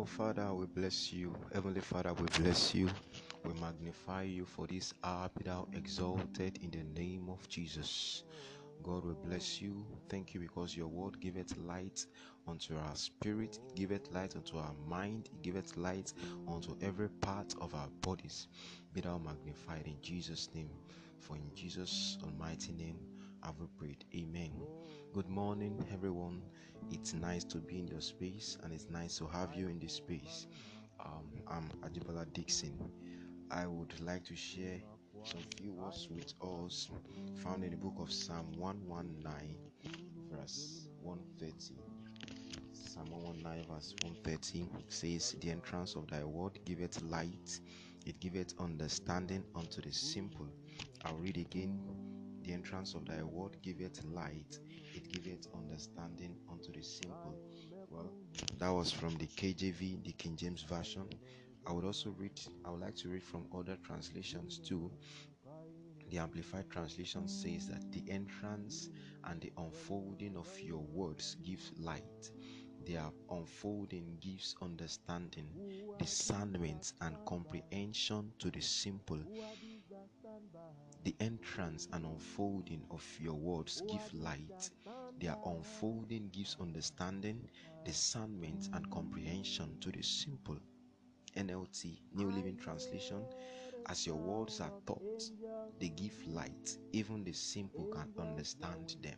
Oh, Father, we bless you. Heavenly Father, we bless you. We magnify you for this hour, be thou exalted in the name of Jesus. God will bless you. Thank you because your word giveth light unto our spirit, it giveth light unto our mind, it giveth light unto every part of our bodies. Be thou magnified in Jesus' name. For in Jesus' almighty name have we prayed. Amen. Good morning, everyone. It's nice to be in your space and it's nice to have you in this space. Um, I'm Adibola Dixon. I would like to share some few words with us found in the book of Psalm 119, verse 130. Psalm 119, verse 130 says, The entrance of thy word giveth light, it giveth understanding unto the simple. I'll read again. The entrance of thy word giveth light, it giveth understanding unto the simple. Well, that was from the KJV, the King James Version. I would also read, I would like to read from other translations too. The Amplified Translation says that the entrance and the unfolding of your words gives light. Their unfolding gives understanding, discernment, and comprehension to the simple. The entrance and unfolding of your words give light. Their unfolding gives understanding, discernment, and comprehension to the simple. NLT, New Living Translation, as your words are taught, they give light. Even the simple can understand them.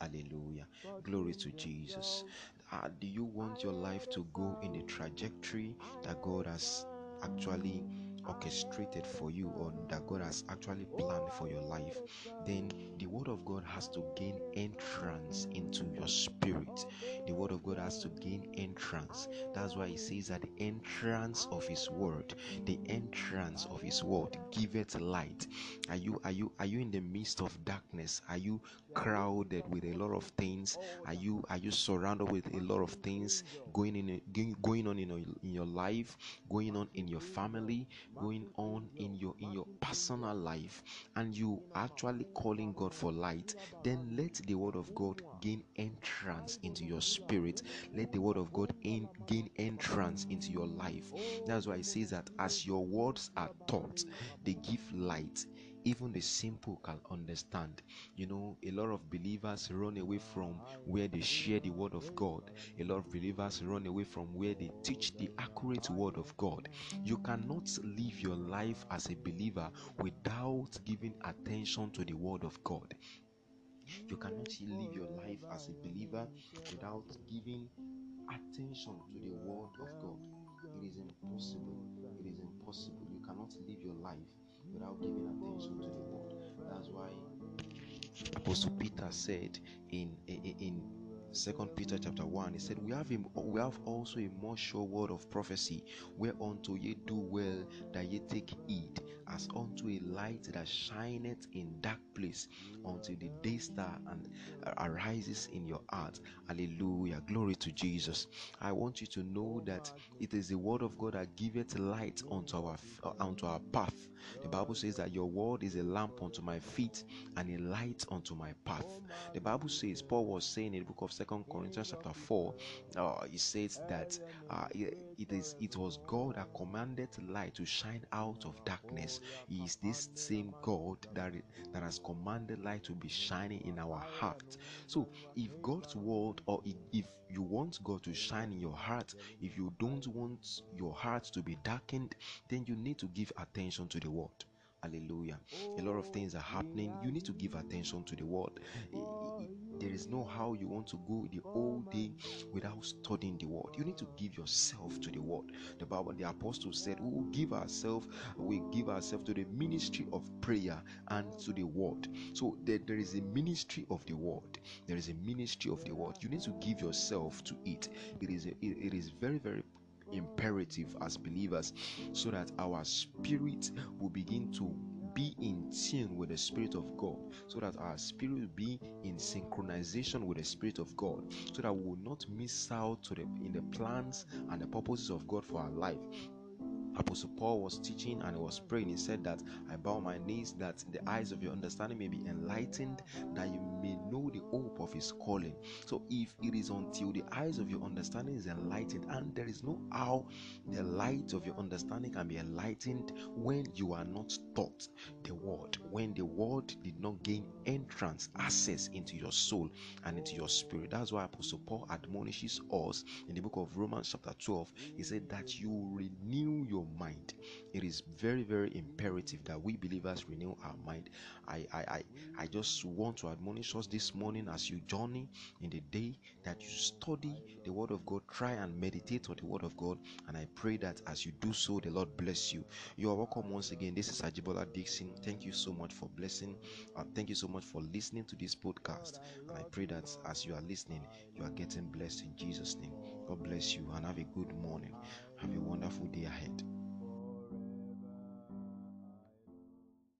Hallelujah. Glory to Jesus. Uh, do you want your life to go in the trajectory that God has actually orchestrated for you or that God has actually planned for your life, then the Word of God has to gain entrance into your spirit. The Word of God has to gain entrance. That's why He says that the entrance of His Word, the entrance of His Word, giveth light. Are you are you are you in the midst of darkness? Are you crowded with a lot of things? Are you are you surrounded with a lot of things going in going on in, in your life, going on in your family, going on in your in your personal life and you actually calling God for light, then let the word of God gain entrance into your spirit. Let the word of God in, gain entrance into your life. That's why it says that as your words are taught, they give light even the simple can understand. You know, a lot of believers run away from where they share the word of God. A lot of believers run away from where they teach the accurate word of God. You cannot live your life as a believer without giving attention to the word of God. You cannot live your life as a believer without giving attention to the word of God. It is impossible. It is impossible. You cannot live your life without giving attention to the word. That's why Apostle Peter said in in, in Second Peter chapter 1, he said, We have a, we have also a more sure word of prophecy, whereunto ye do well that ye take heed, as unto a light that shineth in dark place, until the day star and uh, arises in your heart. Hallelujah. Glory to Jesus. I want you to know that it is the word of God that giveth light unto our uh, unto our path. The Bible says that your word is a lamp unto my feet and a light unto my path. The Bible says, Paul was saying in the book of Second Corinthians chapter 4, uh, he says that uh, it is it was God that commanded light to shine out of darkness. He is this same God that, that has commanded light to be shining in our heart. So if God's word or if you want God to shine in your heart, if you don't want your heart to be darkened, then you need to give attention to the word. Hallelujah. A lot of things are happening. You need to give attention to the word. Eh, eh, eh, there is no how you want to go the whole day without studying the word. You need to give yourself to the word. The Bible, the apostle said, We will give ourselves, we give ourselves to the ministry of prayer and to the word. So there, there is a ministry of the word. There is a ministry of the word. You need to give yourself to it. It is a, it, it is very, very imperative as believers so that our spirit will begin to be in tune with the spirit of god so that our spirit will be in synchronization with the spirit of god so that we will not miss out to the in the plans and the purposes of god for our life Apostle Paul was teaching and he was praying. He said that I bow my knees that the eyes of your understanding may be enlightened, that you may know the hope of his calling. So if it is until the eyes of your understanding is enlightened, and there is no how the light of your understanding can be enlightened when you are not taught the word, when the word did not gain entrance, access into your soul and into your spirit. That's why Apostle Paul admonishes us in the book of Romans, chapter 12. He said that you renew your mind. It is very, very imperative that we believers renew our mind. I, I, I, I just want to admonish us this morning as you journey in the day that you study the word of God, try and meditate on the word of God. And I pray that as you do so, the Lord bless you. You are welcome once again. This is Ajibola Dixon. Thank you so much for blessing. Uh, thank you so much for listening to this podcast. And I pray that as you are listening, you are getting blessed in Jesus' name. God bless you and have a good morning. Have a wonderful day ahead.